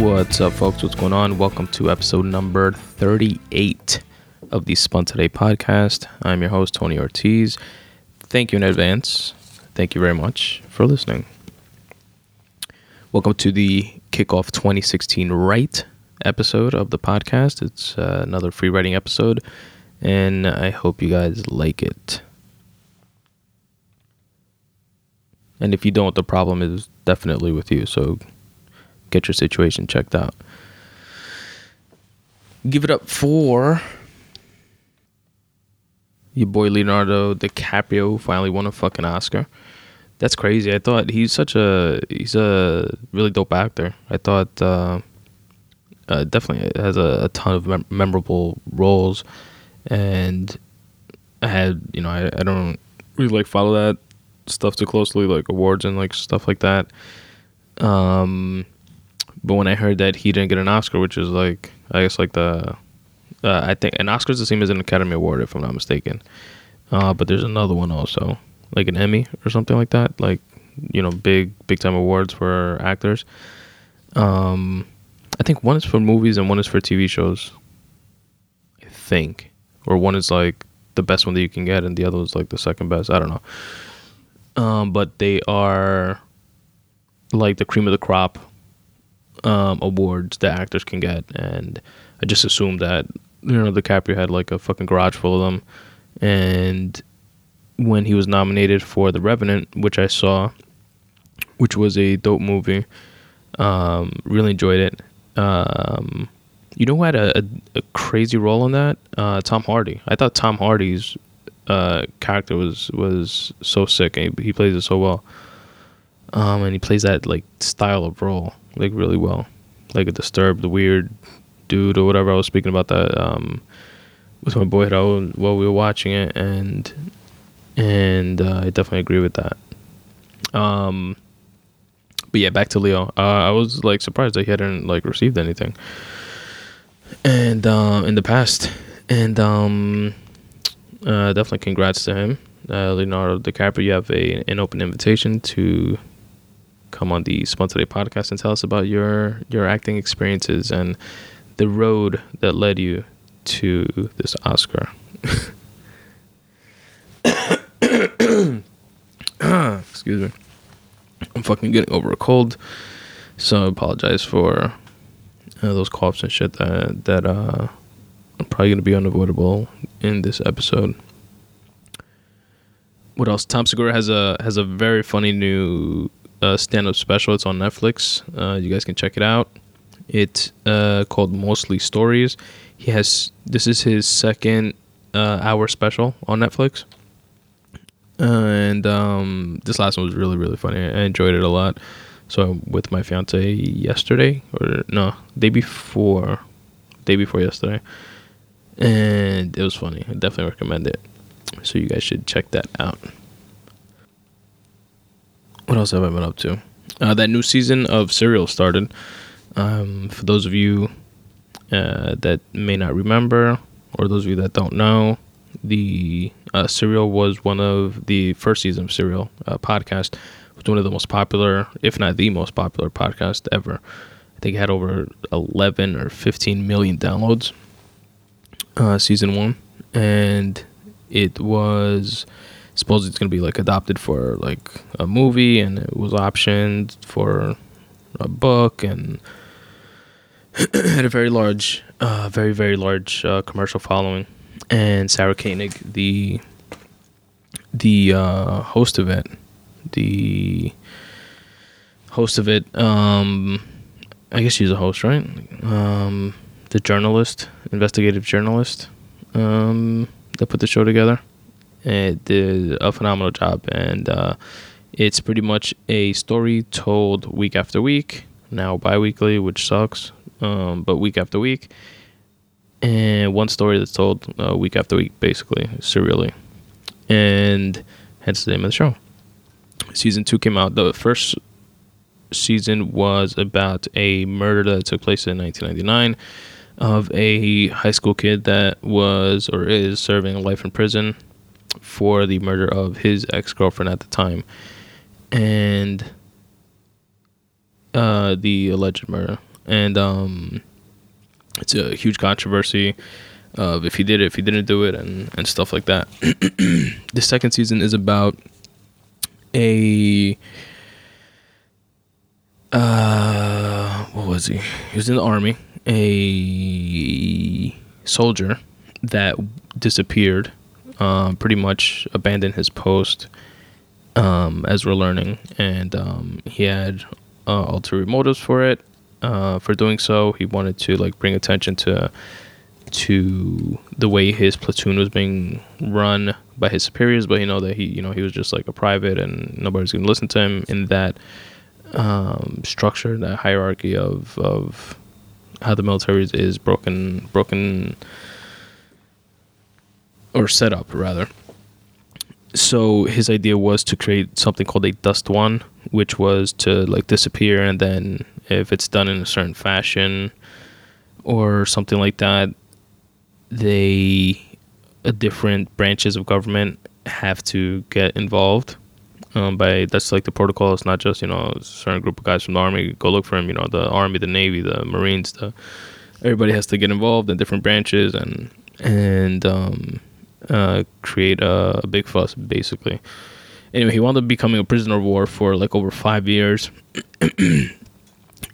What's up, folks? What's going on? Welcome to episode number 38 of the Spun Today podcast. I'm your host, Tony Ortiz. Thank you in advance. Thank you very much for listening. Welcome to the kickoff 2016 Write episode of the podcast. It's uh, another free writing episode, and I hope you guys like it. And if you don't, the problem is definitely with you. So get your situation checked out. Give it up for your boy Leonardo DiCaprio finally won a fucking Oscar. That's crazy. I thought he's such a he's a really dope actor. I thought uh, uh, definitely has a, a ton of mem- memorable roles, and I had you know I, I don't really like follow that stuff too closely, like awards and like stuff like that. Um, but when I heard that he didn't get an Oscar, which is like I guess like the uh, I think an Oscar is the same as an Academy Award if I'm not mistaken. Uh, but there's another one also, like an Emmy or something like that, like you know big big time awards for actors. Um, I think one is for movies and one is for TV shows. I think, or one is like the best one that you can get, and the other is like the second best. I don't know um, but they are like the cream of the crop um, awards that actors can get, and I just assumed that you know DiCaprio had like a fucking garage full of them, and when he was nominated for The Revenant, which I saw, which was a dope movie, um, really enjoyed it. Um, you know who had a, a, a, crazy role in that? Uh, Tom Hardy. I thought Tom Hardy's uh, character was was so sick, he, he plays it so well. Um, and he plays that like style of role like really well, like a disturbed, weird dude or whatever. I was speaking about that um, with my boy Raul while we were watching it, and and uh, I definitely agree with that. Um, but yeah, back to Leo. Uh, I was like surprised that he hadn't like received anything, and uh, in the past, and um, uh, definitely congrats to him. Uh, Leonardo DiCaprio, you have a, an open invitation to come on the Spun Today podcast and tell us about your your acting experiences and the road that led you to this Oscar. Excuse me. I'm fucking getting over a cold, so I apologize for uh, those coughs and shit that that uh, probably going to be unavoidable in this episode. What else? Tom Segura has a has a very funny new uh, stand up special. It's on Netflix. Uh, you guys can check it out. It's uh, called Mostly Stories. He has this is his second uh, hour special on Netflix, and um, this last one was really really funny. I enjoyed it a lot. So with my fiance yesterday or no day before, day before yesterday and it was funny. I definitely recommend it. So you guys should check that out. What else have I been up to? Uh, that new season of Serial started. Um, for those of you uh, that may not remember, or those of you that don't know, the uh, Serial was one of the first season of Serial uh, podcast. It was one of the most popular, if not the most popular podcast ever. I think it had over 11 or 15 million downloads uh, season one, and it was supposed it's gonna be like adopted for like a movie, and it was optioned for a book, and had a very large, uh, very very large uh, commercial following. And Sarah Koenig, the the uh, host of it, the host of it, um, I guess she's a host, right? Um, the journalist, investigative journalist um, that put the show together. It did a phenomenal job, and uh, it's pretty much a story told week after week. Now bi-weekly, which sucks, um, but week after week, and one story that's told uh, week after week, basically serially, and hence the name of the show. Season two came out. The first season was about a murder that took place in 1999 of a high school kid that was or is serving life in prison for the murder of his ex girlfriend at the time, and uh, the alleged murder. and um, it's a huge controversy of if he did it, if he didn't do it, and and stuff like that. the second season is about a uh, what was he? He was in the army. A soldier that disappeared, uh, pretty much abandoned his post, um, as we're learning, and um, he had uh, ulterior motives for it. Uh, for doing so, he wanted to like bring attention to to the way his platoon was being run by his superiors, but you know that he, you know, he was just like a private, and nobody's gonna listen to him in that um, structure, that hierarchy of of how the military is broken, broken or setup rather. So his idea was to create something called a DUSTWUN, which was to like disappear, and then if it's done in a certain fashion or something like that, they uh, different branches of government have to get involved. Um, by that's like the protocol. It's not just you know a certain group of guys from the army go look for him. You know the army, the navy, the marines. The everybody has to get involved in different branches and and um, uh, create a, a, big fuss basically. Anyway, he wound up becoming a prisoner of war for like over five years, and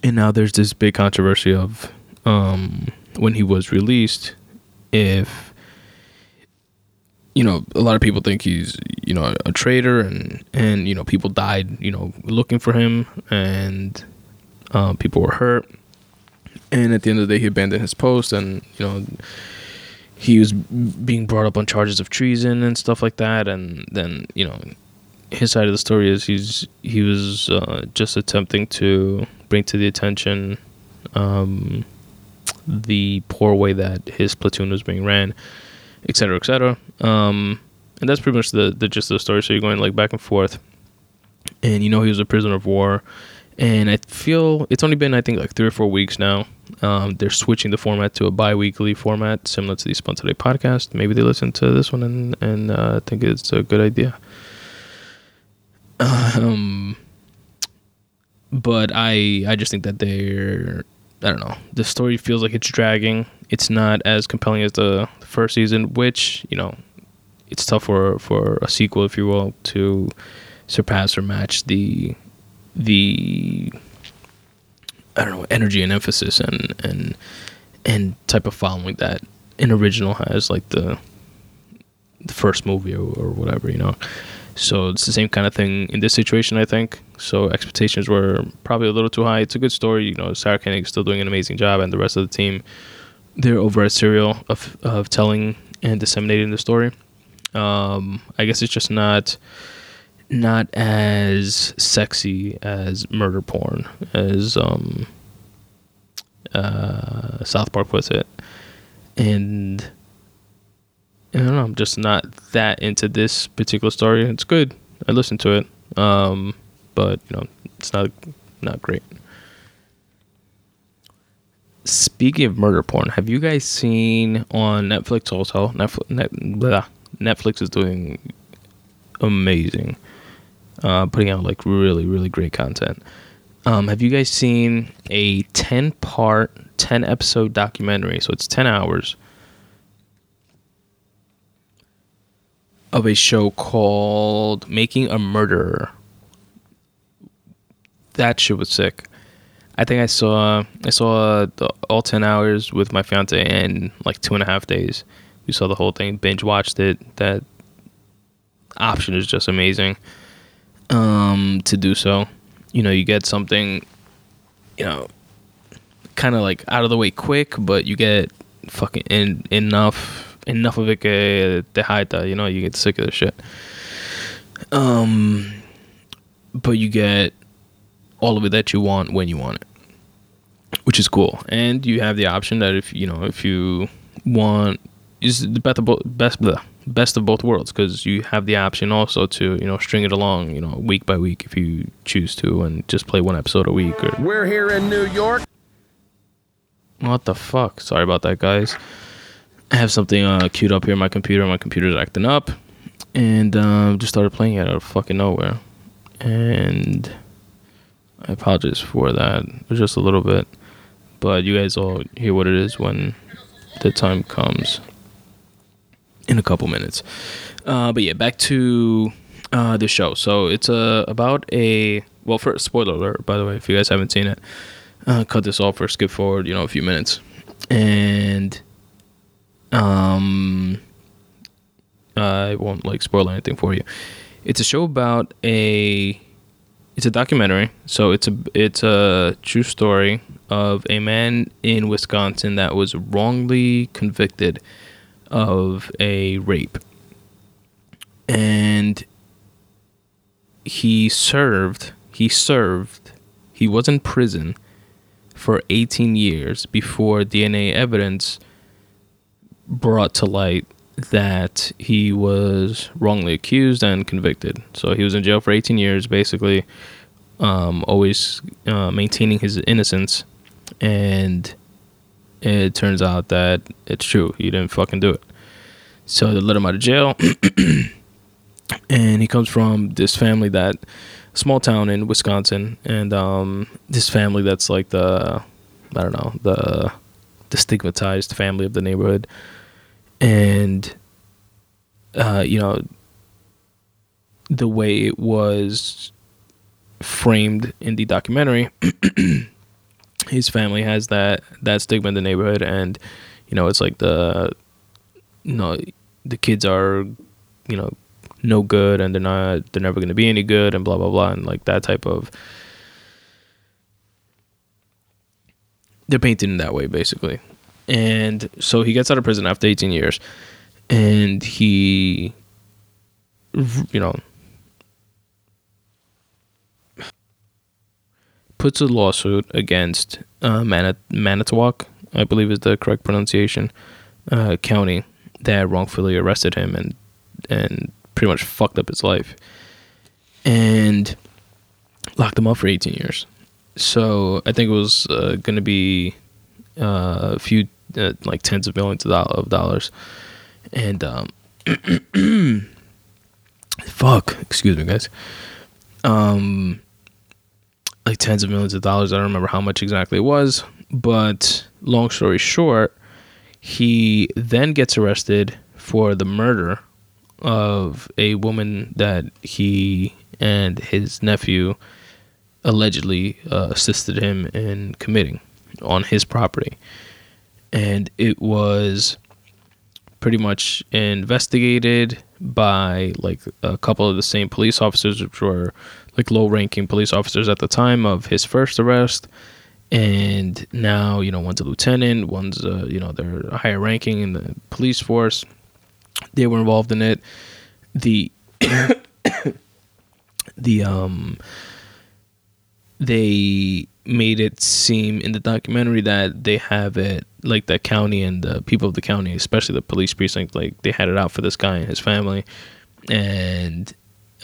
now there's this big controversy of um, when he was released if you know a lot of people think he's you know a traitor and and you know people died you know looking for him and uh, people were hurt and at the end of the day he abandoned his post and you know he was being brought up on charges of treason and stuff like that and then you know his side of the story is he's he was uh, just attempting to bring to the attention um, the poor way that his platoon was being ran, et cetera, et cetera. Um, and that's pretty much the, the gist of the story. So you're going like back and forth, and you know he was a prisoner of war. And I feel it's only been I think like three or four weeks now. Um, they're switching the format to a bi-weekly format, similar to the Spun Today podcast. Maybe they listen to this one and and uh, think it's a good idea. Um, but I I just think that they're I don't know. The story feels like it's dragging. It's not as compelling as the first season, which you know, it's tough for for a sequel, if you will, to surpass or match the the I don't know energy and emphasis and and and type of following that an original has, like the the first movie or, or whatever, you know. So it's the same kind of thing in this situation, I think. So expectations were probably a little too high. It's a good story, you know. Sarah Koenig is still doing an amazing job, and the rest of the team, they're over at Serial of of telling and disseminating the story. Um, I guess it's just not not as sexy as murder porn as um, uh, South Park puts it, and I don't know. I'm just not that into this particular story. It's good. I listened to it, um, but you know, it's not not great. Speaking of murder porn, have you guys seen on Netflix also? Netflix, Netflix is doing amazing, uh, putting out like really really great content. Um, have you guys seen a ten part, ten episode documentary? So it's ten hours of a show called Making a Murderer. That shit was sick. I think I saw I saw the, all ten hours with my fiance in like two and a half days. We saw the whole thing, binge watched it. That option is just amazing. Um, to do so, you know, you get something, you know, kind of like out of the way quick, but you get fucking in, enough enough of it que te jaita, you know, you get sick of the shit. Um, but you get all of it that you want when you want it, which is cool. And you have the option that if you know if you want is the best of both, best the best of both worlds because you have the option also to you know string it along you know week by week if you choose to and just play one episode a week or we're here in new york what the fuck sorry about that guys I have something uh, queued up here on my computer. My computer's acting up, and um, just started playing it out of fucking nowhere. And I apologize for that, just a little bit. but you guys will hear what it is when the time comes in a couple minutes. Uh, but yeah, back to uh, the show. So it's uh, about a well, for spoiler alert, by the way, if you guys haven't seen it, uh, cut this off or skip forward, you know, a few minutes, and um, I won't like spoil anything for you. It's a show about a. It's a documentary, so it's a it's a true story of a man in Wisconsin that was wrongly convicted of a rape, and he served. He served. He was in prison for 18 years before DNA evidence brought to light that he was wrongly accused and convicted. So he was in jail for 18 years, basically, um, always uh, maintaining his innocence. And it turns out that it's true. He didn't fucking do it. So they let him out of jail. and he comes from this family that small town in Wisconsin, and um, this family that's like the I don't know the the stigmatized family of the neighborhood, and uh, you know the way it was framed in the documentary. his family has that that stigma in the neighborhood, and you know it's like the you know the kids are you know no good and they're not they're never going to be any good and blah blah blah and like that type of they're painted in that way basically. And so he gets out of prison after 18 years and he you know puts a lawsuit against uh, Manit- Manitowoc, I believe is the correct pronunciation, uh, county that wrongfully arrested him and and pretty much fucked up his life and locked him up for 18 years. So I think it was uh, going to be uh, a few, uh, like tens of millions of, of dollars. And um, fuck, excuse me, guys. Um, like tens of millions of dollars. I don't remember how much exactly it was, but long story short, he then gets arrested for the murder of a woman that he and his nephew allegedly uh, assisted him in committing on his property. And it was pretty much investigated by like a couple of the same police officers, which were like low ranking police officers at the time of his first arrest. And now, you know, one's a lieutenant, one's, uh, you know, they're higher ranking in the police force they were involved in it. The the um they made it seem in the documentary that they have it like the county and the people of the county, especially the police precinct, like they had it out for this guy and his family, and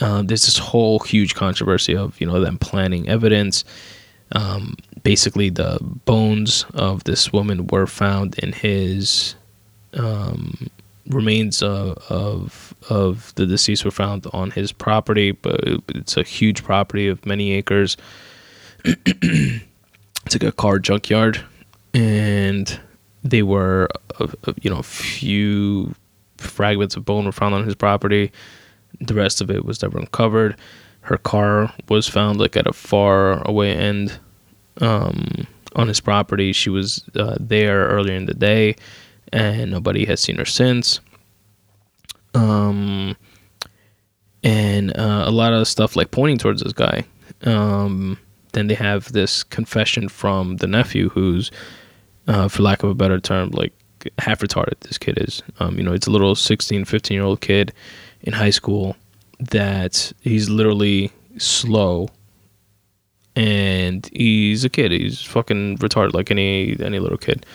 um, there's this whole huge controversy of you know them planning evidence. Um, basically, the bones of this woman were found in his um, remains uh, of of the deceased were found on his property, but it's a huge property of many acres. it's like a car junkyard, and they were, uh, uh, you know, a few fragments of bone were found on his property. The rest of it was never uncovered. Her car was found like at a far away end um, on his property. She was uh, there earlier in the day and nobody has seen her since. Um, and uh, a lot of stuff like pointing towards this guy. Um, then they have this confession from the nephew, who's, uh, for lack of a better term, like half retarded. This kid is. Um, you know, it's a little 16, 15 year old kid in high school that he's literally slow and he's a kid. He's fucking retarded like any any little kid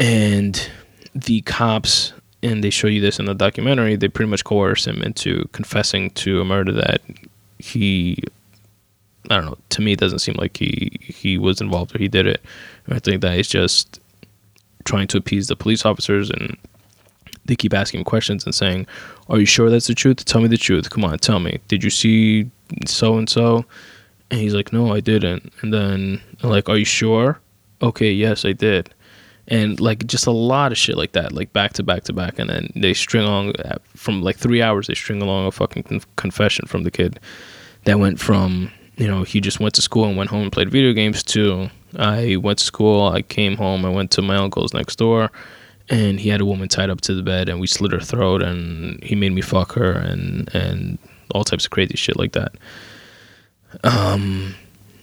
and the cops and they show you this in the documentary they pretty much coerce him into confessing to a murder that he i don't know to me it doesn't seem like he he was involved or he did it i think that he's just trying to appease the police officers and they keep asking questions and saying are you sure that's the truth? Tell me the truth. Come on tell me. Did you see so and so and he's like no i didn't. And then like are you sure? Okay, yes, I did. And like just a lot of shit like that, like back to back to back, and then they string along uh, from like three hours. They string along a fucking con- confession from the kid that went from you know he just went to school and went home and played video games to I went to school, I came home, I went to my uncle's next door, and he had a woman tied up to the bed, and we slit her throat, and he made me fuck her, and and all types of crazy shit like that. Um,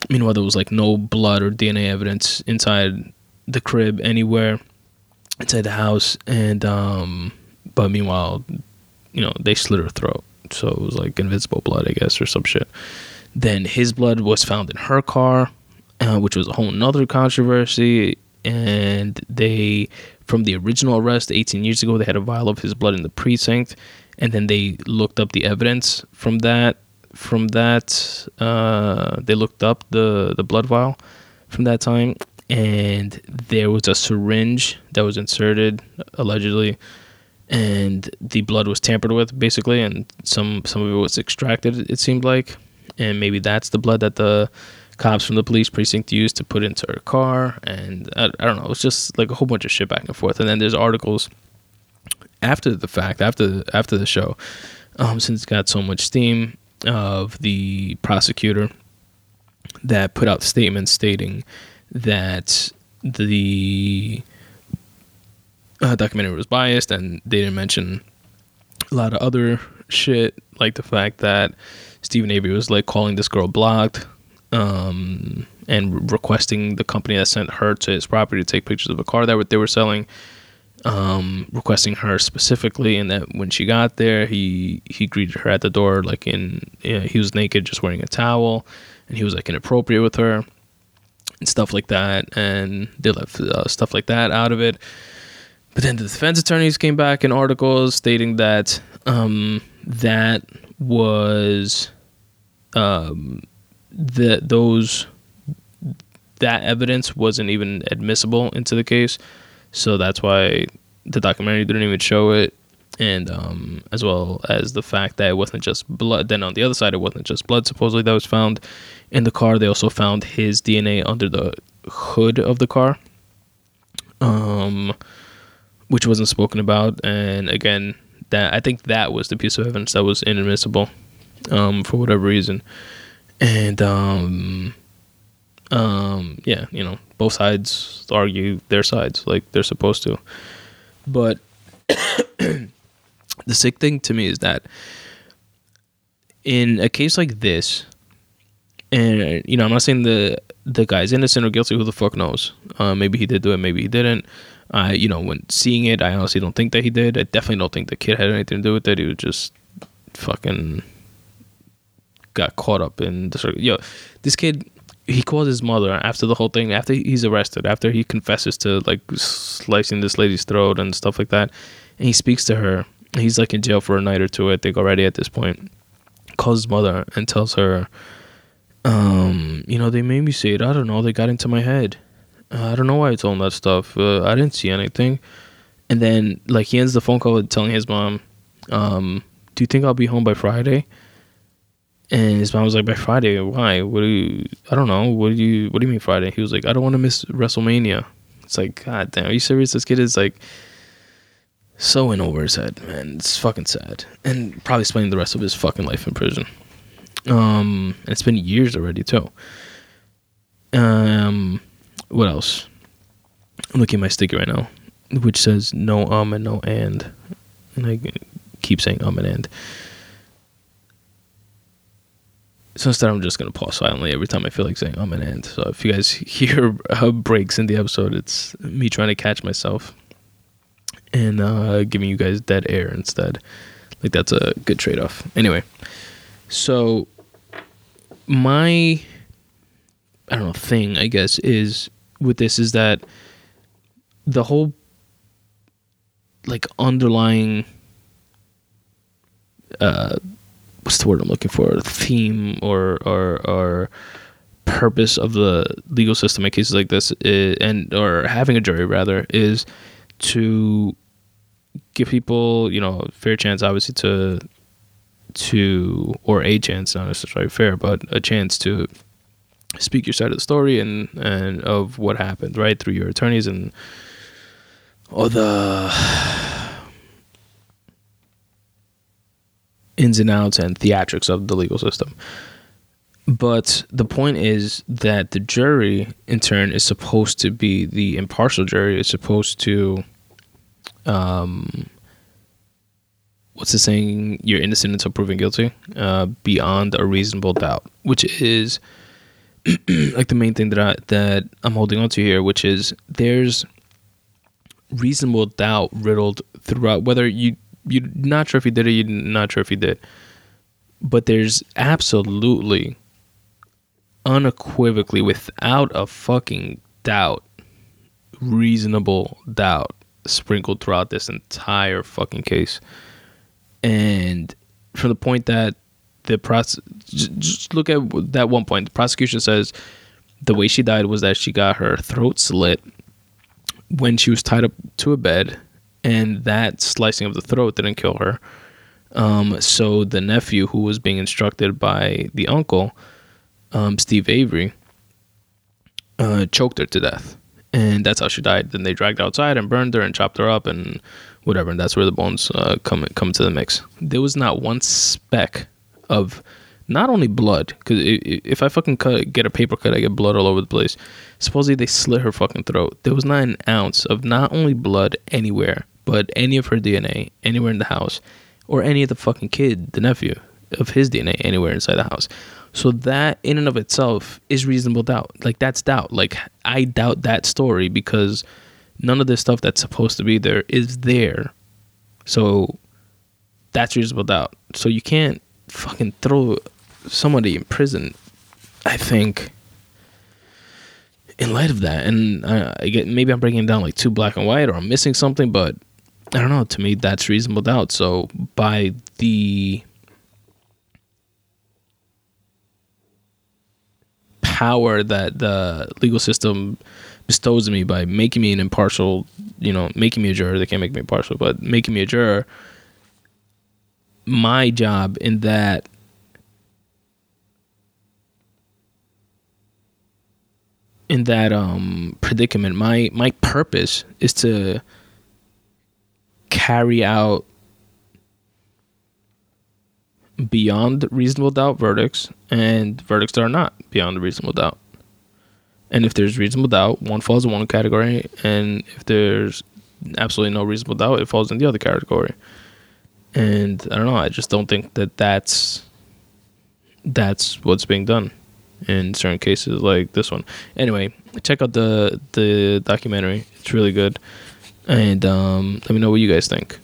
meanwhile, there was like no blood or DNA evidence inside the crib anywhere inside the house and um but meanwhile you know they slit her throat. So it was like invisible blood i guess or some shit. Then his blood was found in her car uh, which was a whole nother controversy and they from the original arrest 18 years ago they had a vial of his blood in the precinct and then they looked up the evidence from that from that uh, they looked up the the blood vial from that time and there was a syringe that was inserted allegedly and the blood was tampered with basically and some some of it was extracted it seemed like and maybe that's the blood that the cops from the police precinct used to put into her car and I, I don't know it's just like a whole bunch of shit back and forth. And then there's articles after the fact after after the show um, since it got so much steam of the prosecutor that put out statements stating that the uh, documentary was biased and they didn't mention a lot of other shit like the fact that Steven Avery was like calling this girl blocked um, and requesting the company that sent her to his property to take pictures of a car that they were selling um, requesting her specifically and that when she got there he he greeted her at the door like in you know, he was naked just wearing a towel and he was like inappropriate with her and stuff like that, and they left uh, stuff like that out of it. But then the defense attorneys came back in articles stating that um, that was um, that those that evidence wasn't even admissible into the case, so that's why the documentary didn't even show it and um, as well as the fact that it wasn't just blood. Then on the other side, it wasn't just blood supposedly that was found in the car. They also found his DNA under the hood of the car, um, which wasn't spoken about. And again, that I think that was the piece of evidence that was inadmissible um, for whatever reason. And um, um, yeah, you know, both sides argue their sides like they're supposed to, but. the sick thing to me is that in a case like this, and you know, I'm not saying the the guy's innocent or guilty. Who the fuck knows? Uh, maybe he did do it. Maybe he didn't. I, uh, you know, when seeing it, I honestly don't think that he did. I definitely don't think the kid had anything to do with it. He was just fucking got caught up in the circle. Yo, this kid, he calls his mother after the whole thing. After he's arrested, after he confesses to like slicing this lady's throat and stuff like that, and he speaks to her he's like in jail for a night or two, I think already at this point. Calls his mother and tells her, um, you know, they made me say it. I don't know. They got into my head. Uh, I don't know why I told him that stuff. Uh, I didn't see anything. And then, like, he ends the phone call with telling his mom, um, do you think I'll be home by Friday? And his mom was like, by Friday? Why? What do you, I don't know. What do you, what do you mean Friday? He was like, I don't want to miss WrestleMania. It's like, God damn, are you serious? This kid is like, so in over his head, man. It's fucking sad, and probably spending the rest of his fucking life in prison. Um, and it's been years already too. Um, what else? I'm looking at my sticker right now, which says no um and no and, and I keep saying um and and. So instead, I'm just gonna pause silently every time I feel like saying um and and. So if you guys hear uh, breaks in the episode, it's me trying to catch myself and uh, giving you guys dead air instead. Like that's a good trade off. Anyway, so my I don't know thing I guess is with this is that the whole like underlying uh what's the word I'm looking for? Theme or or or purpose of the legal system in cases like this is, and or having a jury rather is to give people, you know, fair chance, obviously, to to or a chance, not necessarily fair, but a chance to speak your side of the story and and of what happened, right, through your attorneys and all the ins and outs and theatrics of the legal system. But the point is that the jury, in turn, is supposed to be the impartial jury. Is supposed to, um, what's the saying? You're innocent until proven guilty, uh, beyond a reasonable doubt, which is like the main thing that I that I'm holding on to here, which is there's reasonable doubt riddled throughout. Whether you you're not sure if you did it, you're not sure if you did, but there's absolutely unequivocally, without a fucking doubt, reasonable doubt sprinkled throughout this entire fucking case. And from the point that the process, just look at that one point. The prosecution says the way she died was that she got her throat slit when she was tied up to a bed, and that slicing of the throat didn't kill her. Um, so the nephew, who was being instructed by the uncle, um, Steve Avery, uh, choked her to death, and that's how she died. Then they dragged her outside and burned her and chopped her up and whatever. And that's where the bones uh, come come to the mix. There was not one speck of not only blood, because if I fucking cut, get a paper cut, I get blood all over the place. Supposedly they slit her fucking throat. There was not an ounce of not only blood anywhere, but any of her DNA anywhere in the house, or any of the fucking kid, the nephew, of his DNA anywhere inside the house. So that in and of itself is reasonable doubt. Like that's doubt. Like I doubt that story because none of this stuff that's supposed to be there is there. So that's reasonable doubt. So you can't fucking throw somebody in prison. I think in light of that, and I, I get maybe I'm breaking it down like too black and white, or I'm missing something, but I don't know. To me, that's reasonable doubt. So by the power that the legal system bestows on me by making me an impartial, you know, making me a juror. They can't make me impartial, but making me a juror. My job in that in that um predicament, my my purpose is to carry out beyond reasonable doubt verdicts and verdicts that are not beyond reasonable doubt. And if there's reasonable doubt, one falls in one category, and if there's absolutely no reasonable doubt, it falls in the other category. And I don't know. I just don't think that that's that's what's being done in certain cases like this one. Anyway, check out the the documentary. It's really good, and um, let me know what you guys think.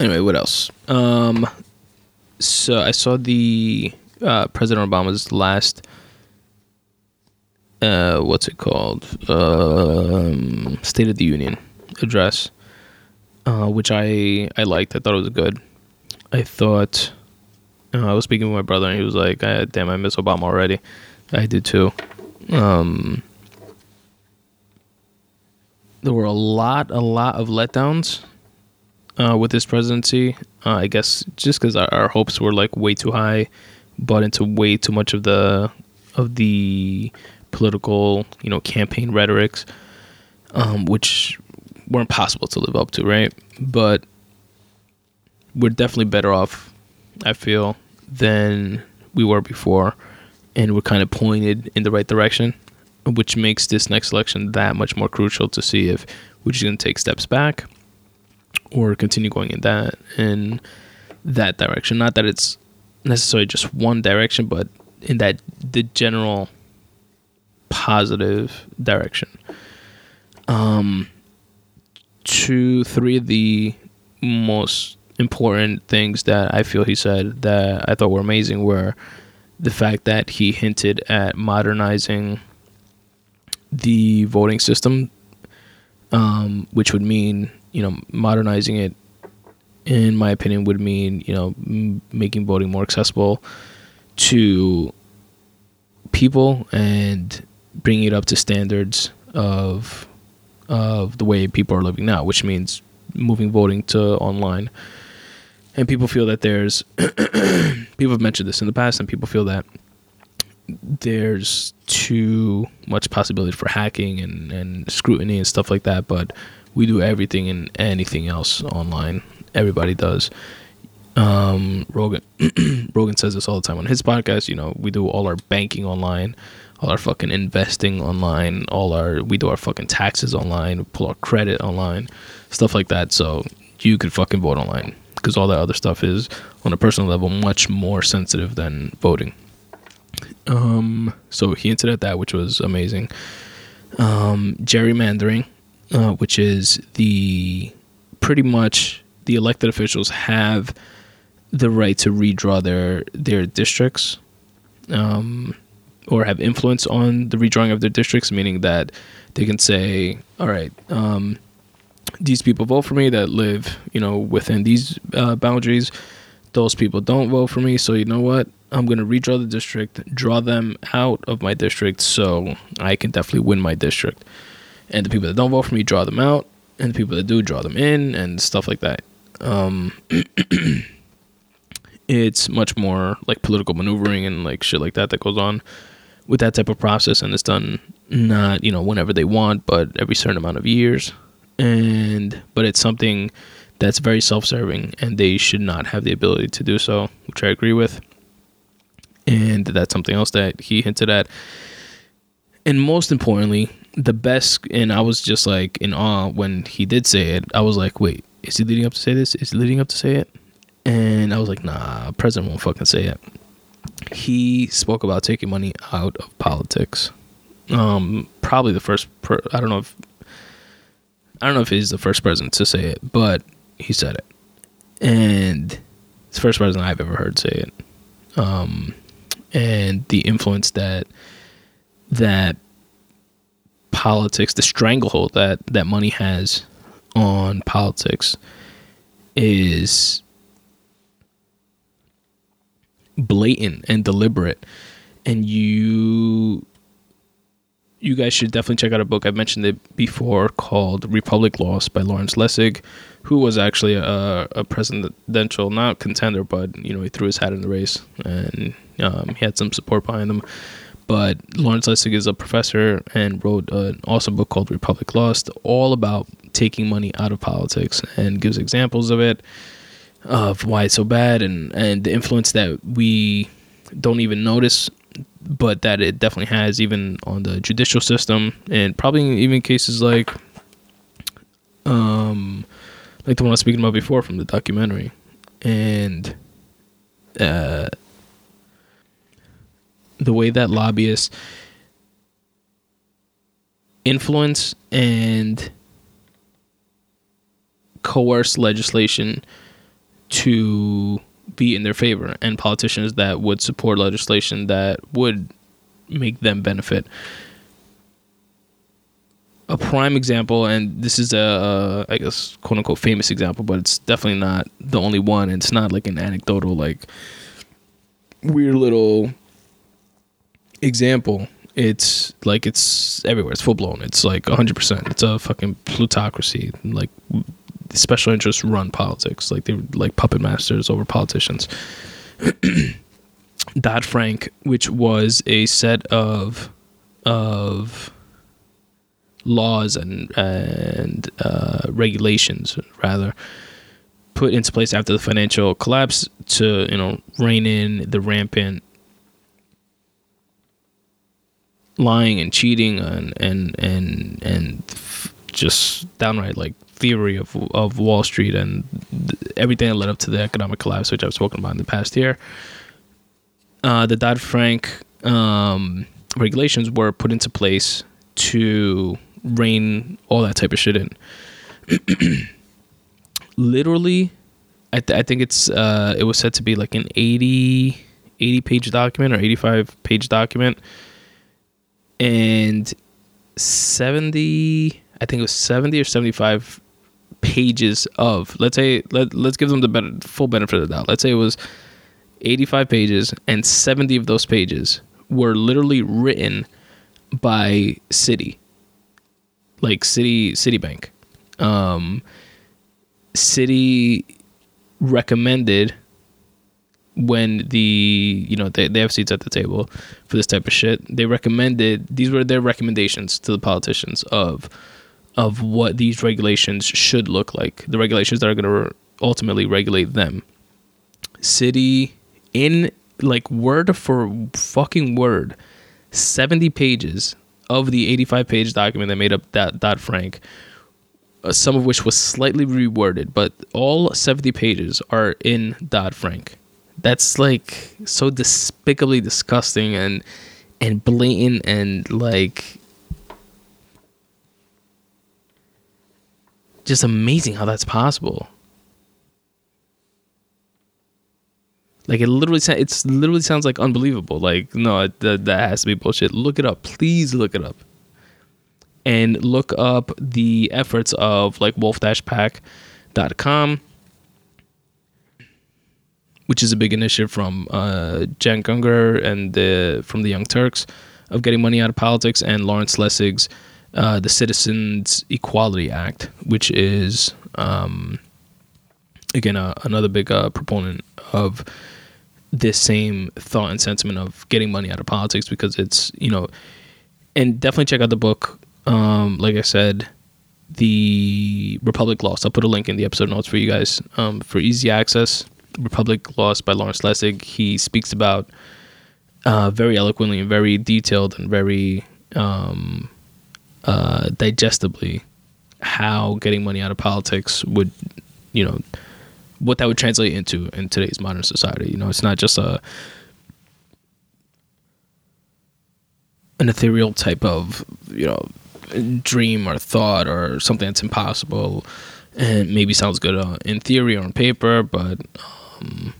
anyway, what else? Um, so I saw the uh, President Obama's last. Uh, what's it called? Um, State of the Union address, uh, which I I liked. I thought it was good. I thought uh, I was speaking with my brother, and he was like, "Damn, I miss Obama already." I did too. Um, there were a lot, a lot of letdowns uh, with this presidency. Uh, I guess just because our, our, hopes were like way too high, bought into way too much of the of the political, you know, campaign rhetorics, um, which weren't possible to live up to, right? But we're definitely better off, I feel, than we were before, and we're kind of pointed in the right direction, which makes this next election that much more crucial to see if we're just going to take steps back or continue going in that in that direction. Not that it's necessarily just one direction, but in that the general positive direction. Um, two, three of the most important things that I feel he said that I thought were amazing were the fact that he hinted at modernizing the voting system, um, which would mean you know, modernizing it, in my opinion, would mean you know m- making voting more accessible to people and bringing it up to standards of of the way people are living now, which means moving voting to online. And people feel that there's people have mentioned this in the past, and people feel that there's too much possibility for hacking and, and scrutiny and stuff like that. But we do everything and anything else online. Everybody does. Um, Rogan Rogan says this all the time on his podcast. You know, we do all our banking online, all our fucking investing online, all our we do our fucking taxes online, pull our credit online, stuff like that. So you could fucking vote online because all that other stuff is on a personal level much more sensitive than voting. Um, so he hinted at that, which was amazing. Um, gerrymandering, uh, which is the pretty much the elected officials have the right to redraw their their districts, um, or have influence on the redrawing of their districts, meaning that they can say, "All right, um, these people vote for me that live, you know, within these uh, boundaries. Those people don't vote for me, so you know what? I'm going to redraw the district, draw them out of my district so I can definitely win my district. And the people that don't vote for me, draw them out. And the people that do, draw them in and stuff like that. Um, it's much more like political maneuvering and like shit like that that goes on with that type of process. And it's done not, you know, whenever they want, but every certain amount of years. And, but it's something that's very self serving and they should not have the ability to do so, which I agree with and that's something else that he hinted at. And most importantly, the best, and I was just like in awe when he did say it. I was like, wait, is he leading up to say this? Is he leading up to say it? And I was like, nah, president won't fucking say it. He spoke about taking money out of politics. Um, probably the first. Per- I don't know if I don't know if he's the first president to say it, but he said it, and it's the first president I've ever heard say it. Um, and the influence that that politics, the stranglehold that that money has on politics is blatant and deliberate. And you you guys should definitely check out a book i've mentioned it before called republic lost by lawrence lessig who was actually a, a presidential not contender but you know he threw his hat in the race and um, he had some support behind him. But Lawrence Lessig is a professor and wrote an awesome book called Republic Lost, all about taking money out of politics and gives examples of it, of why it's so bad and, and the influence that we don't even notice, but that it definitely has even on the judicial system and probably even cases like um like the one I was speaking about before from the documentary. And uh the way that lobbyists influence and coerce legislation to be in their favor and politicians that would support legislation that would make them benefit a prime example and this is a, I guess quote unquote famous example but it's definitely not the only one it's not like an anecdotal like weird little example, it's like it's everywhere. It's full blown. It's like 100%. It's a fucking plutocracy. Like special interests run politics. Like they're like puppet masters over politicians. Dodd Frank, which was a set of of laws and and uh, regulations, rather, put into place after the financial collapse to you know rein in the rampant lying and cheating and and and and just downright like theory of of Wall Street and th- everything that led up to the economic collapse, which I've spoken about in the past year. Uh, the Dodd Frank um, regulations were put into place to rein all that type of shit in. Literally, I, th- I think it's uh, it was said to be like an 80, 80 page document or 85 page document and 70 i think it was 70 or 75 pages of let's say let, let's give them the better, full benefit of the doubt. Let's say it was 85 pages and 70 of those pages were literally written by Citi like Citi Citibank um Citi recommended when the you know they, they have seats at the table for this type of shit. They recommended these were their recommendations to the politicians of of what these regulations should look like the regulations that are going to ultimately regulate them Citi in like word for fucking word 70 pages of the 85 page document that made up that Dodd Frank, uh, some of which was slightly reworded, but all 70 pages are in Dodd Frank. That's like so despicably disgusting and and blatant and like just amazing how that's possible. Like it literally, it's literally sounds like unbelievable. Like no, that, that has to be bullshit. Look it up, please. Look it up, and look up the efforts of like wolf-pac.com, which is a big initiative from uh, Cenk Uygur and the from the Young Turks of getting money out of politics, and Lawrence Lessig's uh, the Citizens Equality Act, which is um, again uh, another big uh, proponent of this same thought and sentiment of getting money out of politics because it's you know and definitely check out the book. Um, like i said the republic lost. I'll put a link in the episode notes for you guys um, for easy access. Republic lost by lawrence lessig. He speaks about uh, very eloquently and very detailed and very um, uh, digestibly how getting money out of politics would you know what that would translate into in today's modern society. You know, it's not just a an ethereal type of you know dream or thought or something that's impossible and maybe sounds good uh, in theory or on paper, but um,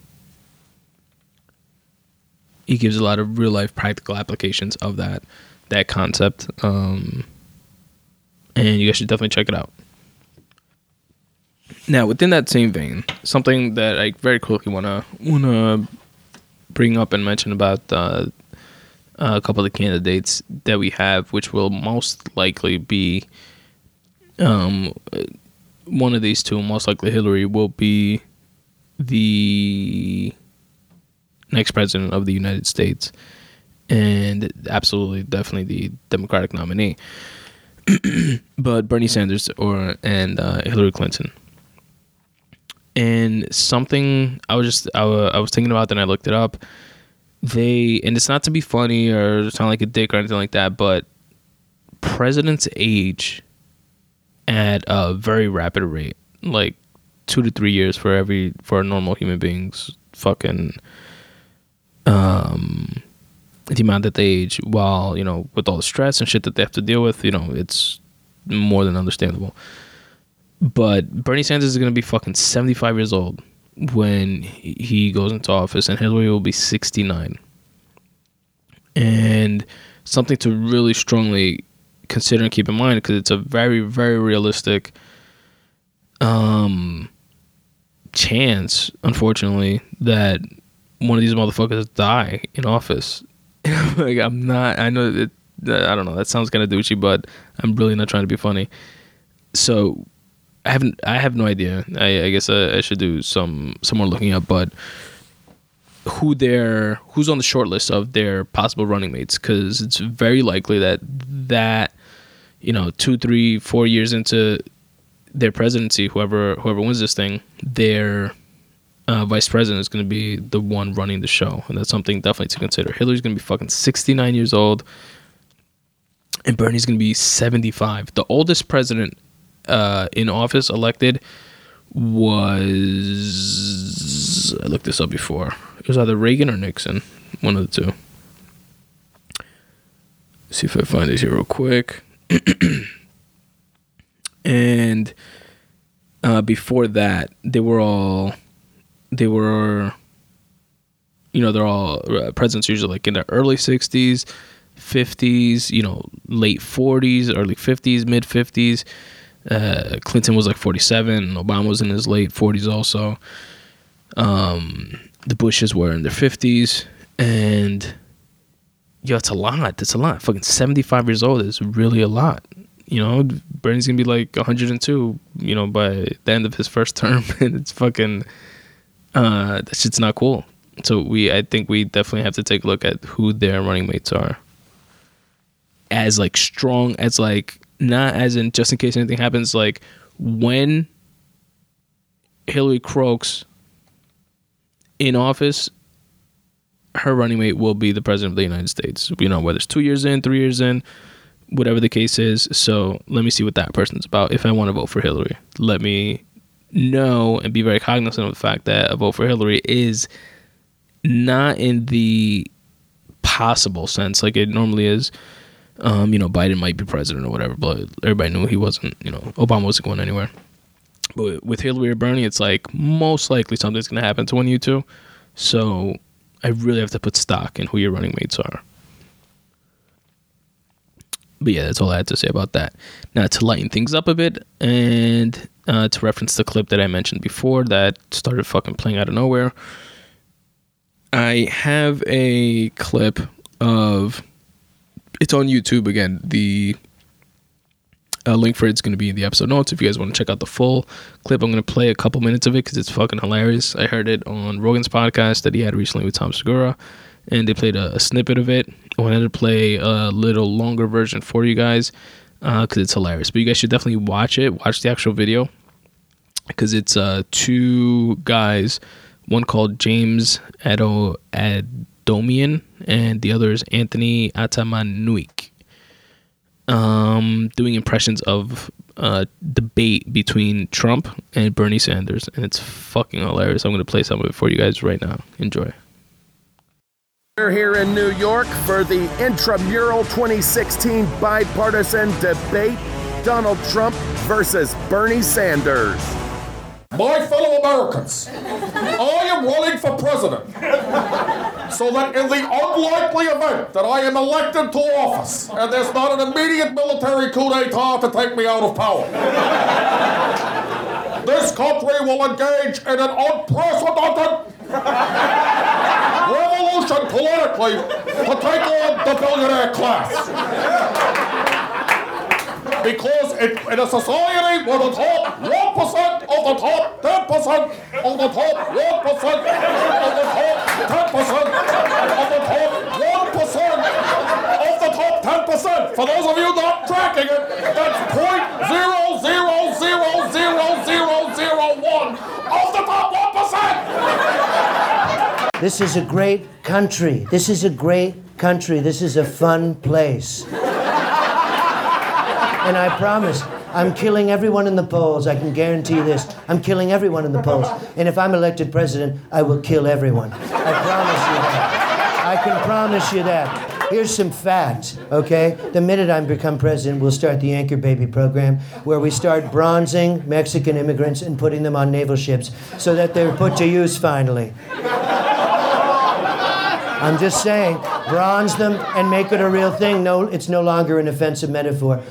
he gives a lot of real life practical applications of that that concept. Um, and you guys should definitely check it out. Now, within that same vein, something that I very quickly wanna wanna bring up and mention about uh, a couple of the candidates that we have, which will most likely be um, one of these two. Most likely, Hillary will be the next president of the United States, and absolutely, definitely the Democratic nominee. but Bernie Sanders or and uh, Hillary Clinton and something I was just I, I was thinking about then I looked it up. They and it's not to be funny or sound like a dick or anything like that, but presidents age at a very rapid rate, like two to three years for every for a normal human being's fucking um the amount that they age while you know with all the stress and shit that they have to deal with you know it's more than understandable but Bernie Sanders is going to be fucking 75 years old when he goes into office, and Hillary will be 69. And something to really strongly consider and keep in mind because it's a very, very realistic um, chance, unfortunately, that one of these motherfuckers die in office. like I'm not. I know that. I don't know. That sounds kind of douchey, but I'm really not trying to be funny. So I haven't. I have no idea. I, I guess I, I, should do some some more looking up. But who their who's on the short list of their possible running mates? Because it's very likely that that you know two, three, four years into their presidency, whoever whoever wins this thing, their uh, vice president is going to be the one running the show, and that's something definitely to consider. Hillary's going to be fucking sixty nine years old, and Bernie's going to be seventy five. The oldest president uh, in office elected was I looked this up before. It was either Reagan or Nixon, one of the two. Let's see if I find this here real quick. and uh, before that, they were all they were you know they're all uh, presidents usually like in their early 60s 50s you know late 40s early 50s mid 50s uh, Clinton was like 47. Obama was in his late 40s also. Um, the Bushes were in their 50s. And, yo, it's a lot. It's a lot. Fucking 75 years old is really a lot. You know, Bernie's gonna be like 102, you know, by the end of his first term. and it's fucking, uh, that shit's not cool. So we, I think we definitely have to take a look at who their running mates are. As like strong as like not as in just in case anything happens. Like when Hillary croaks in office, her running mate will be the president of the United States. You know, whether it's two years in, three years in, whatever the case is. So let me see what that person's about. If I want to vote for Hillary, let me know and be very cognizant of the fact that a vote for Hillary is not in the possible sense like it normally is. Um, you know, Biden might be president or whatever, but everybody knew he wasn't. You know, Obama wasn't going anywhere. But with Hillary or Bernie, it's like most likely something's going to happen to one of you two. So I really have to put stock in who your running mates are. But yeah, that's all I had to say about that. Now, to lighten things up a bit and uh, to reference the clip that I mentioned before that started fucking playing out of nowhere, I have a clip of. It's on YouTube again. The uh, link for it's going to be in the episode notes if you guys want to check out the full clip. I'm going to play a couple minutes of it because it's fucking hilarious. I heard it on Rogan's podcast that he had recently with Tom Segura, and they played a, a snippet of it. I wanted to play a little longer version for you guys because uh, it's hilarious. But you guys should definitely watch it. Watch the actual video because it's uh, two guys, one called James Ado Adomian, and the other is Anthony Atamanuik um, doing impressions of uh, debate between Trump and Bernie Sanders, and it's fucking hilarious. I'm going to play some of it for you guys right now. Enjoy. We're here in New York for the intramural 2016 bipartisan debate Donald Trump versus Bernie Sanders. My fellow Americans, I am running for president so that in the unlikely event that I am elected to office and there's not an immediate military coup d'etat to take me out of power, this country will engage in an unprecedented revolution politically to take on the billionaire class because in a society where the top 1% of the top 10% of the top 1% of the top 10% of the top 1% of the top 10%, for those of you not tracking it, that's point zero zero zero zero zero zero one of the top 1%. This is a great country. This is a great country. This is a fun place. And I promise, I'm killing everyone in the polls. I can guarantee this. I'm killing everyone in the polls. And if I'm elected president, I will kill everyone. I promise you that. I can promise you that. Here's some facts, okay? The minute I become president, we'll start the Anchor Baby program, where we start bronzing Mexican immigrants and putting them on naval ships so that they're put to use finally. I'm just saying, bronze them and make it a real thing. No, it's no longer an offensive metaphor.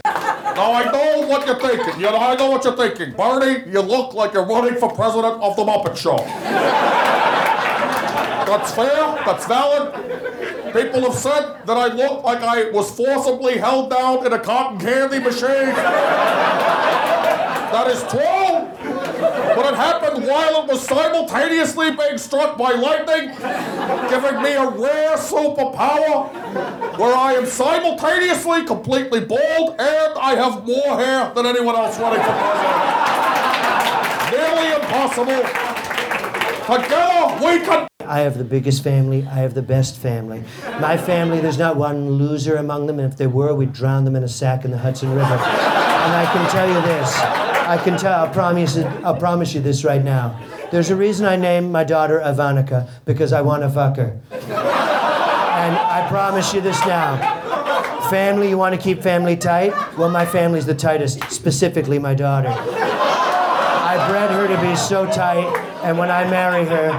Now I know what you're thinking. You know, I know what you're thinking. Bernie, you look like you're running for president of the Muppet Show. That's fair. That's valid. People have said that I look like I was forcibly held down in a cotton candy machine. That is true. But it happened while it was simultaneously being struck by lightning, giving me a rare superpower where I am simultaneously completely bald and I have more hair than anyone else running for president. Nearly impossible. Together we can. I have the biggest family. I have the best family. My family, there's not one loser among them, and if there were, we'd drown them in a sack in the Hudson River. And I can tell you this I can tell. I'll promise. I'll promise you this right now. There's a reason I named my daughter Ivanka because I want to fuck her. And I promise you this now. Family, you want to keep family tight? Well, my family's the tightest, specifically my daughter. I bred her to be so tight, and when I marry her,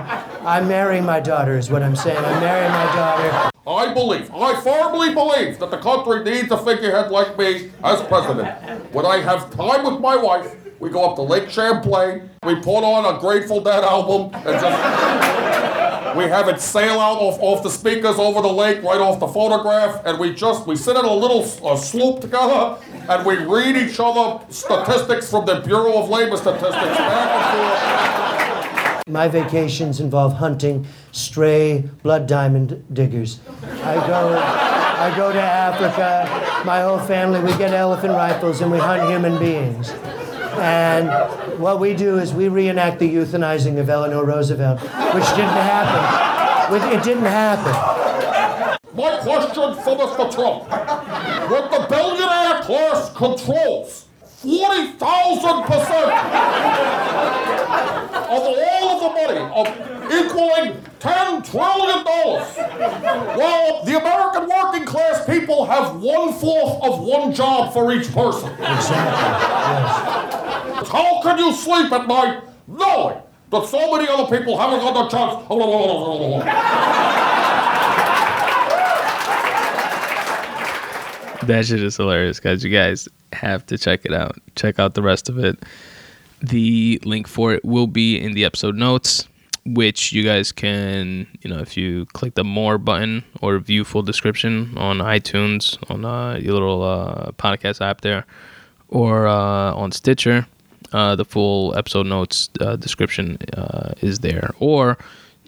I'm marrying my daughter, is what I'm saying. I'm marrying my daughter. I believe, I firmly believe that the country needs a figurehead like me as president. When I have time with my wife, we go up to Lake Champlain, we put on a Grateful Dead album, and just we have it sail out off, off the speakers over the lake, right off the photograph, and we just we sit in a little uh, sloop together, and we read each other statistics from the Bureau of Labor Statistics back and forth. My vacations involve hunting stray blood diamond diggers. I go, I go to Africa. My whole family, we get elephant rifles and we hunt human beings. And what we do is we reenact the euthanizing of Eleanor Roosevelt, which didn't happen. It didn't happen. My question for Mr. Trump. With the billionaire class controls 40,000% of all of the money, of equaling $10 trillion, while the American working class people have one fourth of one job for each person. Exactly. Yes. How can you sleep at night knowing that so many other people haven't got the chance? That shit is hilarious, guys. You guys have to check it out. Check out the rest of it. The link for it will be in the episode notes, which you guys can, you know, if you click the more button or view full description on iTunes, on uh, your little uh, podcast app there, or uh, on Stitcher, uh, the full episode notes uh, description uh, is there. Or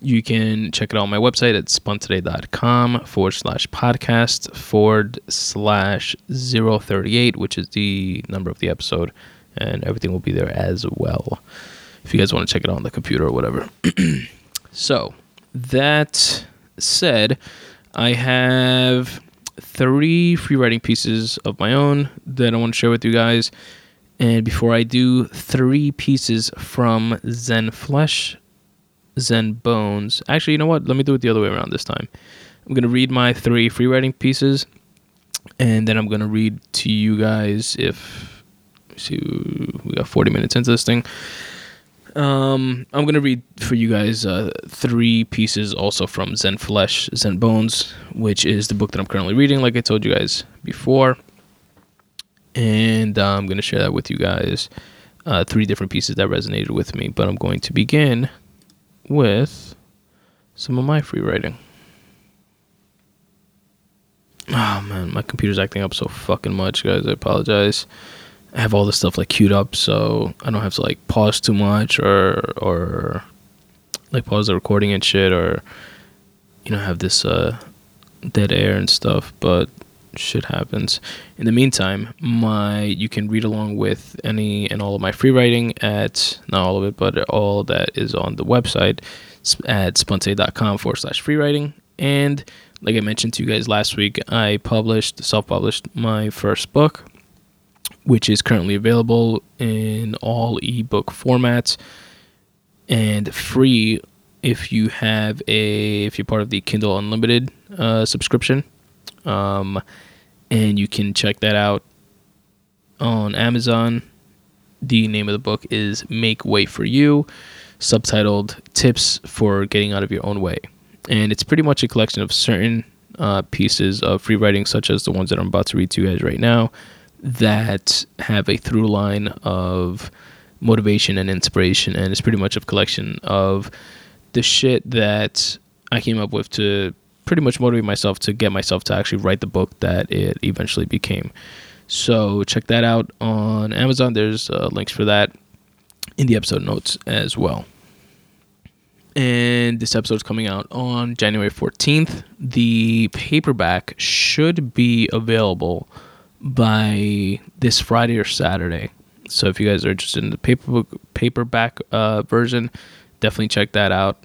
you can check it out on my website at spuntoday.com forward slash podcast forward slash 038, which is the number of the episode, and everything will be there as well. If you guys want to check it out on the computer or whatever. so, that said, I have three free writing pieces of my own that I want to share with you guys. And before I do, three pieces from Zen Flesh Zen Bones. Actually, you know what? Let me do it the other way around this time. I'm going to read my three free writing pieces, and then I'm going to read to you guys if. See, we got 40 minutes into this thing. Um, I'm going to read for you guys uh, three pieces also from Zen Flesh, Zen Bones, which is the book that I'm currently reading, like I told you guys before. And uh, I'm going to share that with you guys. Uh, three different pieces that resonated with me, but I'm going to begin with some of my free writing. Oh man, my computer's acting up so fucking much, guys. I apologize. I have all this stuff like queued up, so I don't have to like pause too much or or like pause the recording and shit, or you know have this uh, dead air and stuff. But shit happens. In the meantime, my you can read along with any and all of my free writing at not all of it, but all that is on the website at spuntoday.com forward slash free writing. And like I mentioned to you guys last week, I published self published my first book, which is currently available in all ebook formats and free if you have a if you're part of the Kindle Unlimited uh, subscription. Um, and you can check that out on Amazon. The name of the book is Make Way for You, subtitled Tips for Getting Out of Your Own Way. And it's pretty much a collection of certain uh, pieces of free writing, such as the ones that I'm about to read to you guys right now, that have a through line of motivation and inspiration. And it's pretty much a collection of the shit that I came up with to pretty much motivate myself to get myself to actually write the book that it eventually became. So check that out on Amazon. There's uh, links for that in the episode notes as well. And this episode is coming out on January 14th. The paperback should be available by this Friday or Saturday. So if you guys are interested in the paper paperback uh, version, definitely check that out.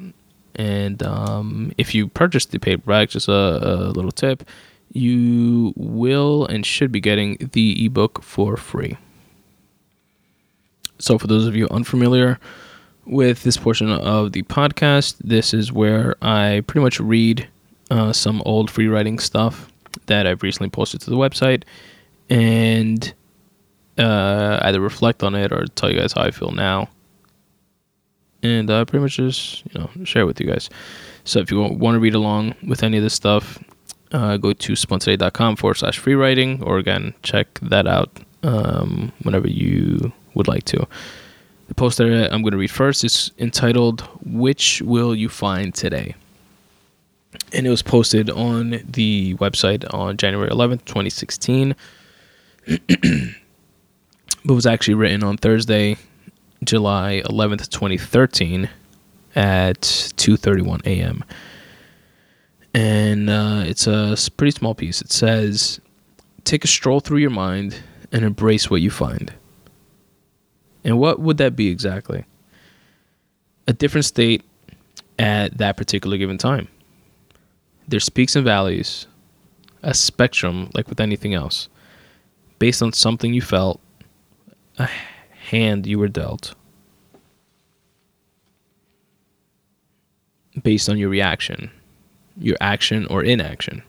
And um, if you purchase the paperback, just a, a little tip, you will and should be getting the ebook for free. So, for those of you unfamiliar with this portion of the podcast, this is where I pretty much read uh, some old free writing stuff that I've recently posted to the website and uh, either reflect on it or tell you guys how I feel now and uh, pretty much just you know share it with you guys. So if you want to read along with any of this stuff, uh, go to spuntoday.com forward slash free writing, or again check that out um, whenever you would like to. The post that I'm going to read first is entitled "Which Will You Find Today," and it was posted on the website on January 11th, 2016. but was actually written on Thursday, July 11th, 2013. at 2:31 a.m. And uh, it's a pretty small piece. It says, "Take a stroll through your mind and embrace what you find." And what would that be exactly? A different state at that particular given time. There's peaks and valleys, a spectrum like with anything else, based on something you felt, a hand you were dealt, based on your reaction, your action or inaction,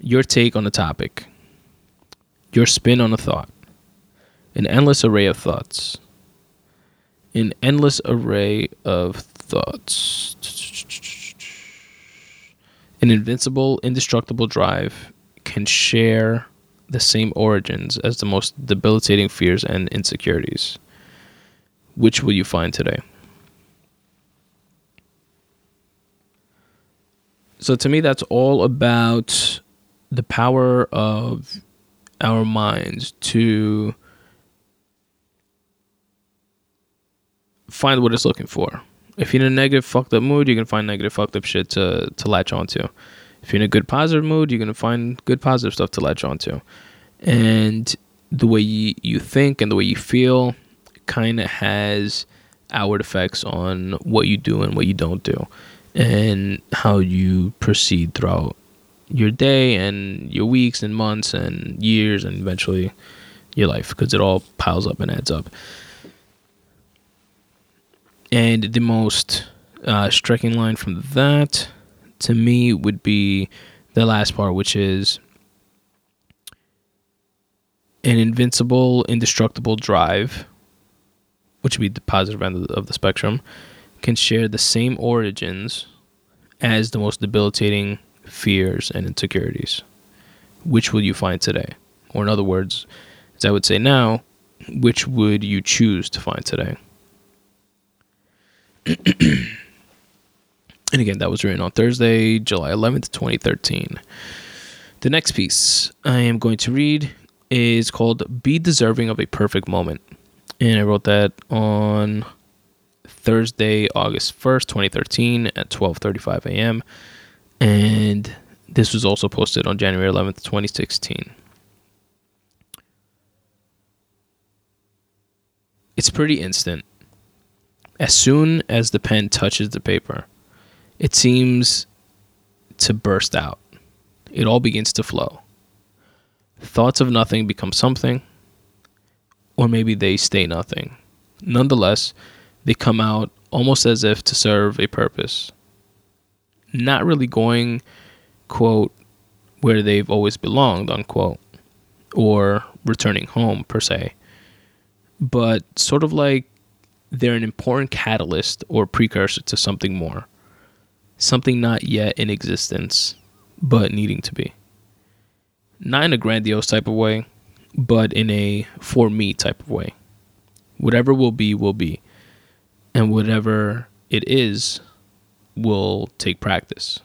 your take on a topic, your spin on a thought, an endless array of thoughts, an endless array of thoughts. An invincible, indestructible drive can share the same origins as the most debilitating fears and insecurities. Which will you find today? So, to me, that's all about the power of our minds to find what it's looking for. If you're in a negative, fucked up mood, you can find negative, fucked up shit to, to latch onto. If you're in a good, positive mood, you're gonna find good, positive stuff to latch onto. And the way you, you think and the way you feel kind of has outward effects on what you do and what you don't do, and how you proceed throughout your day and your weeks and months and years and eventually your life because it all piles up and adds up. And the most uh, striking line from that to me would be the last part, which is an invincible, indestructible drive, which would be the positive end of the, spectrum, can share the same origins as the most debilitating fears and insecurities. Which will you find today? Or, in other words, as I would say now, which would you choose to find today? And again, that was written on Thursday, July 11th, 2013. The next piece I am going to read is called Be Deserving of a Perfect Moment. And I wrote that on Thursday, August 1st, 2013 at 12:35 a.m. And this was also posted on January 11th, 2016. It's pretty instant. As soon as the pen touches the paper, it seems to burst out. It all begins to flow. Thoughts of nothing become something, or maybe they stay nothing. Nonetheless, they come out almost as if to serve a purpose. Not really going, quote, where they've always belonged, unquote, or returning home, per se, but sort of like they're an important catalyst or precursor to something more something not yet in existence, but needing to be. Not in a grandiose type of way, but in a for me type of way. Whatever will be, will be. And whatever it is, will take practice.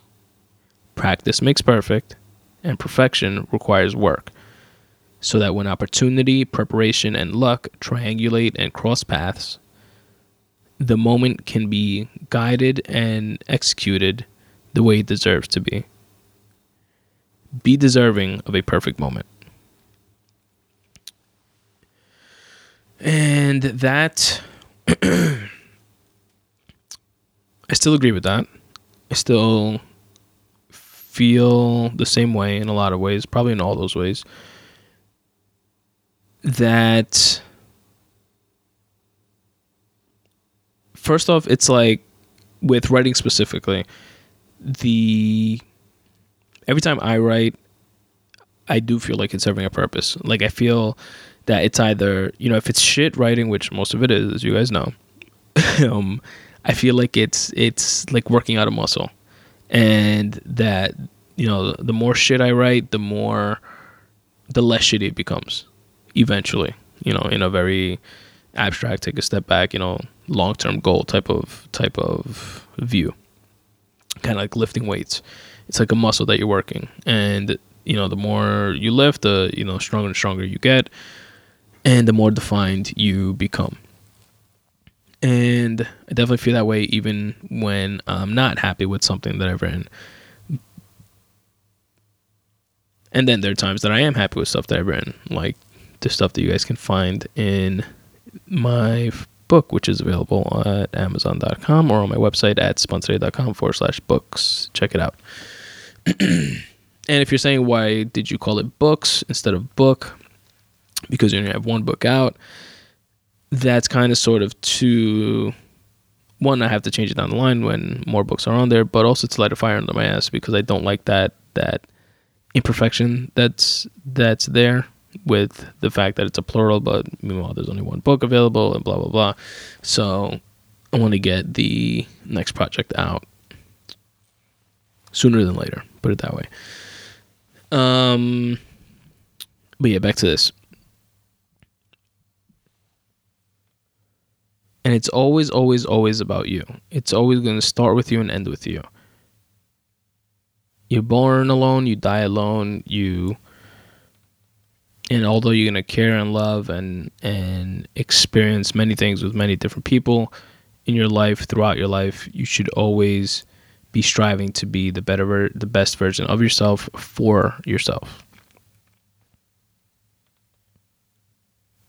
Practice makes perfect, and perfection requires work. So that when opportunity, preparation, and luck triangulate and cross paths, the moment can be guided and executed the way it deserves to be. Be deserving of a perfect moment. And that, I still agree with that. I still feel the same way in a lot of ways, probably in all those ways. That first off, it's like with writing specifically, the every time I write, I do feel like it's serving a purpose. Like I feel that it's either you know if it's shit writing, which most of it is, as you guys know, um, I feel like it's it's like working out a muscle, and that you know the more shit I write, the more the less shitty it becomes eventually. You know, in a very abstract, take a step back, you know, long term goal type of type of view. Kind of like lifting weights. It's like a muscle that you're working, and you know, the more you lift, the you know, stronger and stronger you get, and the more defined you become. And I definitely feel that way even when I'm not happy with something that I've written. And then there are times that I am happy with stuff that I've written, like the stuff that you guys can find in my book, which is available at amazon.com or on my website at spuntoday.com forward slash books. Check it out. and if you're saying, why did you call it books instead of book? Because you only have one book out. That's kind of sort of to one, I have to change it down the line when more books are on there, but also to light a fire under my ass because I don't like that that imperfection that's that's there with the fact that it's a plural, but meanwhile there's only one book available and blah blah blah. So I want to get the next project out sooner than later. Put it that way. Um, but yeah, back to this. And it's always, always, always about you. It's always going to start with you and end with you. You're born alone, you die alone, you and although you're gonna care and love and and experience many things with many different people in your life throughout your life, you should always be striving to be the better, the best version of yourself for yourself.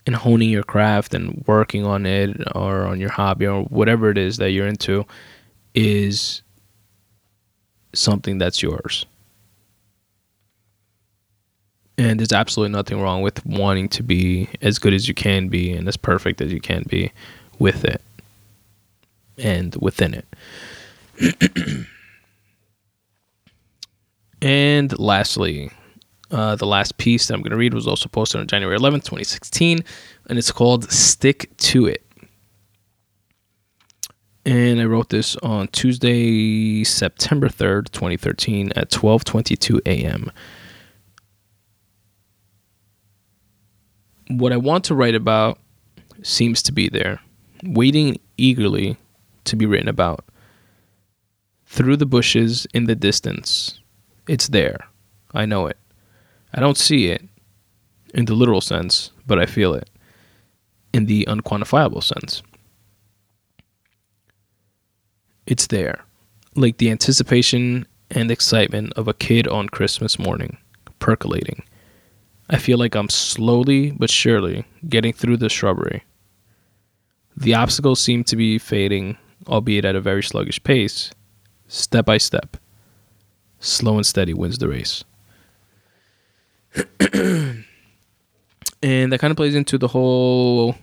And honing your craft and working on it or on your hobby or whatever it is that you're into is something that's yours. And there's absolutely nothing wrong with wanting to be as good as you can be and as perfect as you can be with it and within it. and lastly, uh, the last piece that I'm going to read was also posted on January 11th, 2016, and it's called Stick to It. And I wrote this on Tuesday, September 3rd, 2013 at 12:22 a.m. what I want to write about seems to be there, waiting eagerly to be written about. Through the bushes in the distance, it's there. I know it. I don't see it in the literal sense, but I feel it in the unquantifiable sense. It's there, like the anticipation and excitement of a kid on Christmas morning, percolating I feel like I'm slowly but surely getting through the shrubbery. The obstacles seem to be fading, albeit at a very sluggish pace, step by step. Slow and steady wins the race. and that kind of plays into the whole,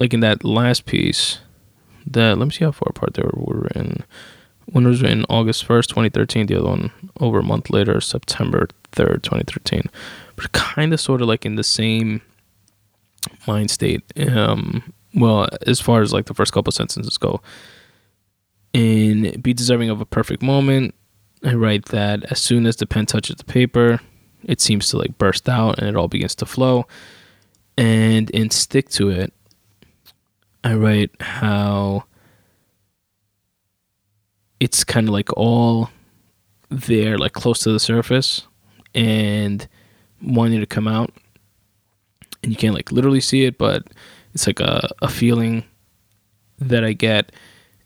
like in that last piece, that, let me see how far apart they were written. One was written August 1st, 2013, the other one over a month later, September 3rd, 2013 but kind of sort of like in the same mind state. Um, well, as far as like the first couple sentences go, in be deserving of a perfect moment, I write that as soon as the pen touches the paper, it seems to like burst out and it all begins to flow. And in stick to it, I write how it's kind of like all there, like close to the surface, and wanting to come out and you can't like literally see it but it's like a, a feeling that i get.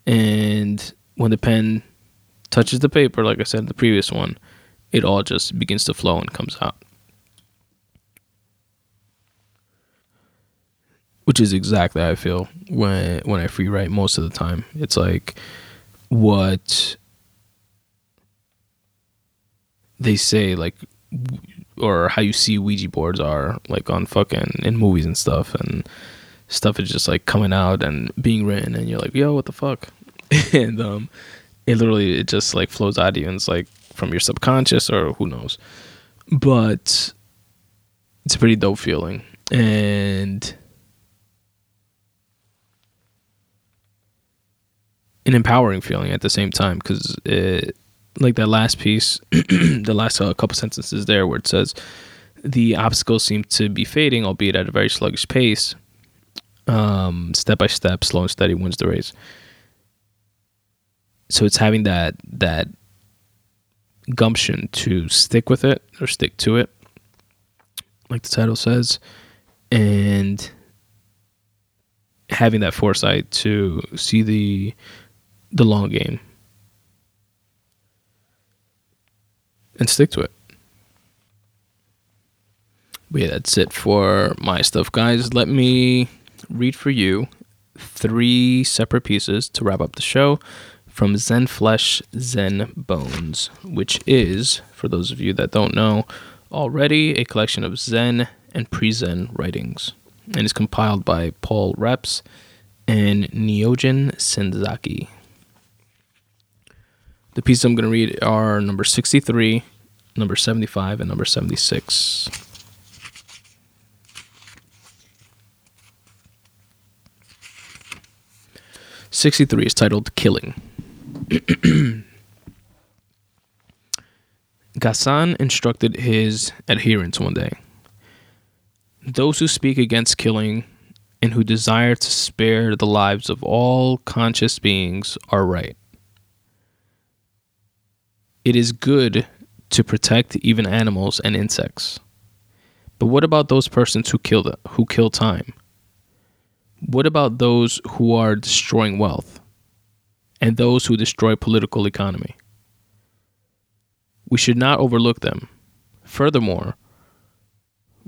And when the pen touches the paper like i said in the previous one it all just begins to flow and comes out. Which is exactly how i feel when when i free write most of the time. It's like what they say like or how you see Ouija boards are like on fucking in movies and stuff, and stuff is just like coming out and being written, and you're like, yo, what the fuck? and um, it literally it just like flows out of you, and it's like from your subconscious or who knows, but it's a pretty dope feeling, and. An empowering feeling at the same time because it like that last piece, the last uh, couple sentences there where it says the obstacles seem to be fading, albeit at a very sluggish pace. Um, step by step, slow and steady wins the race. So it's having that that gumption to stick with it or stick to it, like the title says, and having that foresight to see the the long game and stick to it. But yeah, that's it for my stuff, guys. Let me read for you three separate pieces to wrap up the show from Zen Flesh, Zen Bones, which is, for those of you that don't know already, a collection of Zen and pre Zen writings and is compiled by Paul Reps and Nyogen Senzaki. The pieces I'm going to read are number 63, number 75, and number 76. Sixty-three is titled "Killing." Gasan instructed his adherents one day those who speak against killing and who desire to spare the lives of all conscious beings are right. It is good to protect even animals and insects. But what about those persons who kill the, who kill time? What about those who are destroying wealth and those who destroy political economy? We should not overlook them. Furthermore,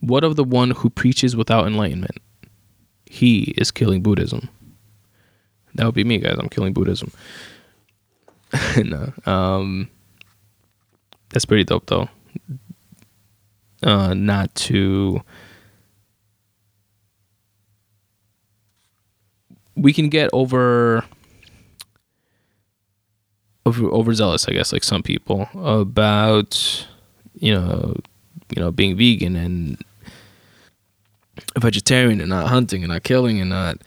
what of the one who preaches without enlightenment? He is killing Buddhism. That would be me, guys. I'm killing Buddhism. no, um, that's pretty dope, though. Uh, not to. We can get over over overzealous, I guess, like some people about you know, you know, being vegan and vegetarian and not hunting and not killing and not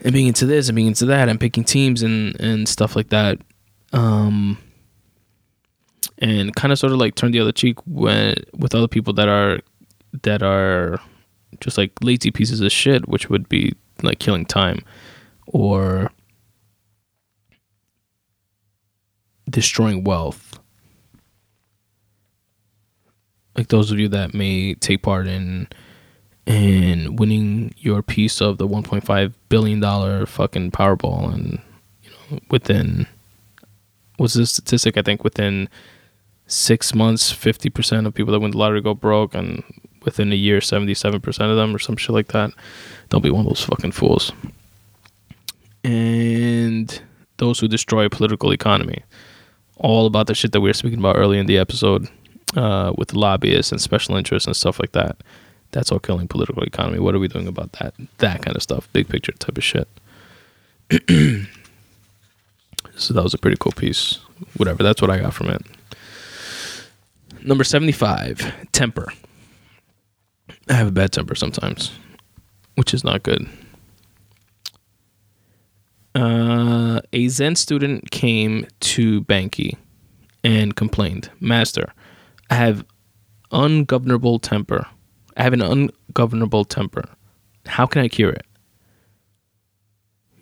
and being into this and being into that and picking teams and and stuff like that um and kind of sort of like turn the other cheek when with other people that are that are just like lazy pieces of shit which would be like killing time or destroying wealth like those of you that may take part in and winning your piece of the 1.5 billion dollar fucking Powerball, and you know within what's the statistic? I think within six months, 50 percent of people that win the lottery go broke, and within a year, 77 percent of them, or some shit like that. Don't be one of those fucking fools. And those who destroy political economy, all about the shit that we were speaking about early in the episode, uh, with lobbyists and special interests and stuff like that that's all killing political economy. What are we doing about that? That kind of stuff, big picture type of shit. so that was a pretty cool piece. Whatever, that's what I got from it. Number 75, temper. I have a bad temper sometimes, which is not good. Uh, a Zen student came to Bankei and complained, Master, I have ungovernable temper I have an ungovernable temper. How can I cure it?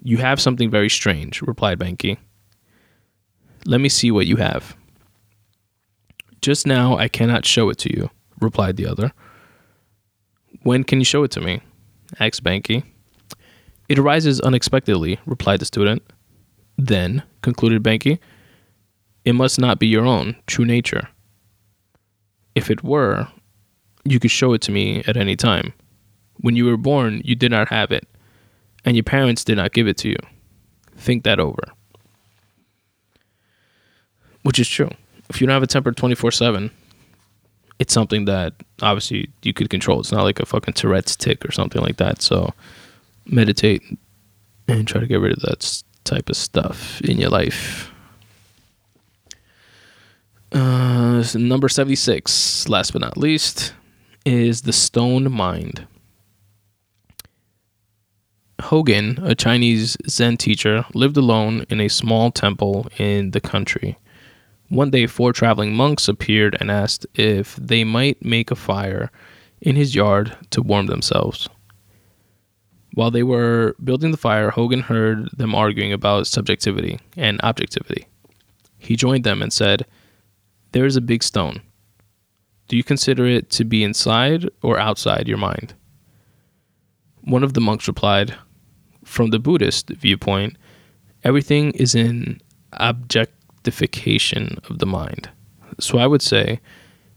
You have something very strange, replied Bankei. Let me see what you have. Just now I cannot show it to you, replied the other. When can you show it to me? asked Bankei. It arises unexpectedly, replied the student. Then, concluded Bankei, it must not be your own true nature. If it were, you could show it to me at any time. When you were born, you did not have it, and your parents did not give it to you. Think that over. Which is true. If you don't have a temper 24 7, it's something that obviously you could control. It's not like a fucking Tourette's tic or something like that. So meditate and try to get rid of that type of stuff in your life. Uh, number 76, last but not least is the Stone Mind. Hogen, a Chinese Zen teacher, lived alone in a small temple in the country. One day, four traveling monks appeared and asked if they might make a fire in his yard to warm themselves. While they were building the fire, Hogen heard them arguing about subjectivity and objectivity. He joined them and said, There is a big stone. Do you consider it to be inside or outside your mind? One of the monks replied, from the Buddhist viewpoint, everything is in of the mind. So I would say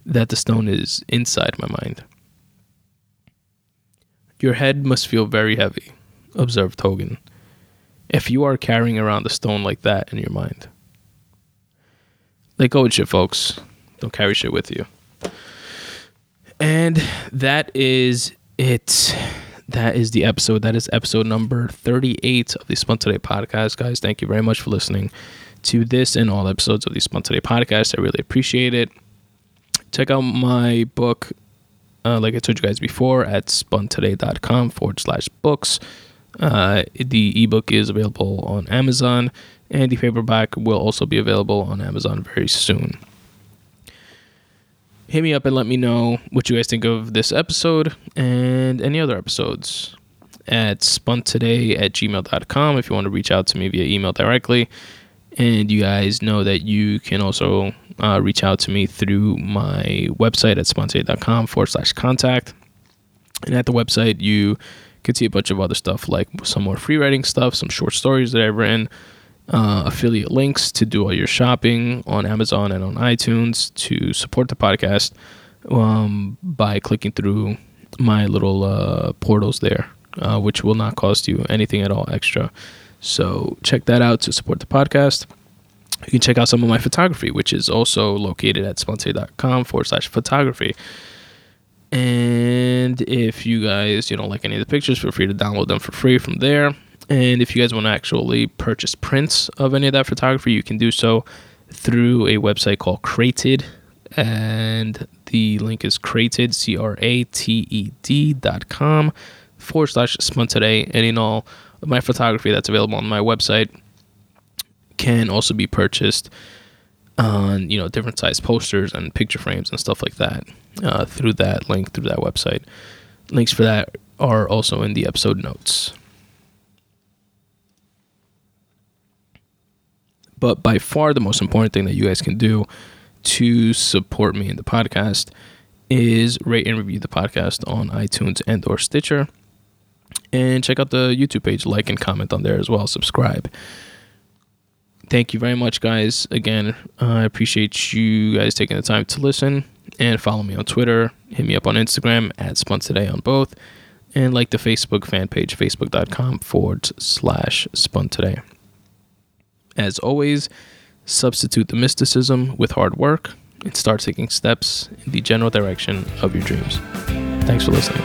that the stone is inside my mind. Your head must feel very heavy, observed Hogen, if you are carrying around a stone like that in your mind. Let go of shit, folks. Don't carry shit with you. And that is it. That is the episode. That is episode number 38 of the Spun Today podcast. Guys, thank you very much for listening to this and all episodes of the Spun Today podcast. I really appreciate it. Check out my book, uh, like I told you guys before, at spuntoday.com forward slash books. Uh, the ebook is available on Amazon, and the paperback will also be available on Amazon very soon. Hit me up and let me know what you guys think of this episode and any other episodes at spuntoday at gmail.com if you want to reach out to me via email directly. And you guys know that you can also uh, reach out to me through my website at spuntoday.com forward slash contact. And at the website, you can see a bunch of other stuff like some more free writing stuff, some short stories that I've written, uh, affiliate links to do all your shopping on Amazon and on iTunes to support the podcast um, by clicking through my little uh, portals there, uh, which will not cost you anything at all extra. So check that out to support the podcast. You can check out some of my photography, which is also located at spuntoday.com forward slash photography. And if you guys you don't like any of the pictures, feel free to download them for free from there. And if you guys want to actually purchase prints of any of that photography, you can do so through a website called Crated. And the link is Crated, C R A T E D dot com forward slash spun today. And in all my photography that's available on my website can also be purchased on you know different size posters and picture frames and stuff like that uh, through that link through that website. Links for that are also in the episode notes. But by far the most important thing that you guys can do to support me in the podcast is rate and review the podcast on iTunes and or Stitcher. And check out the YouTube page, like and comment on there as well. Subscribe. Thank you very much, guys. Again, I appreciate you guys taking the time to listen and follow me on Twitter. Hit me up on Instagram at Spun Today on both. And like the Facebook fan page, facebook.com forward slash Spun Today. As always, substitute the mysticism with hard work and start taking steps in the general direction of your dreams. Thanks for listening.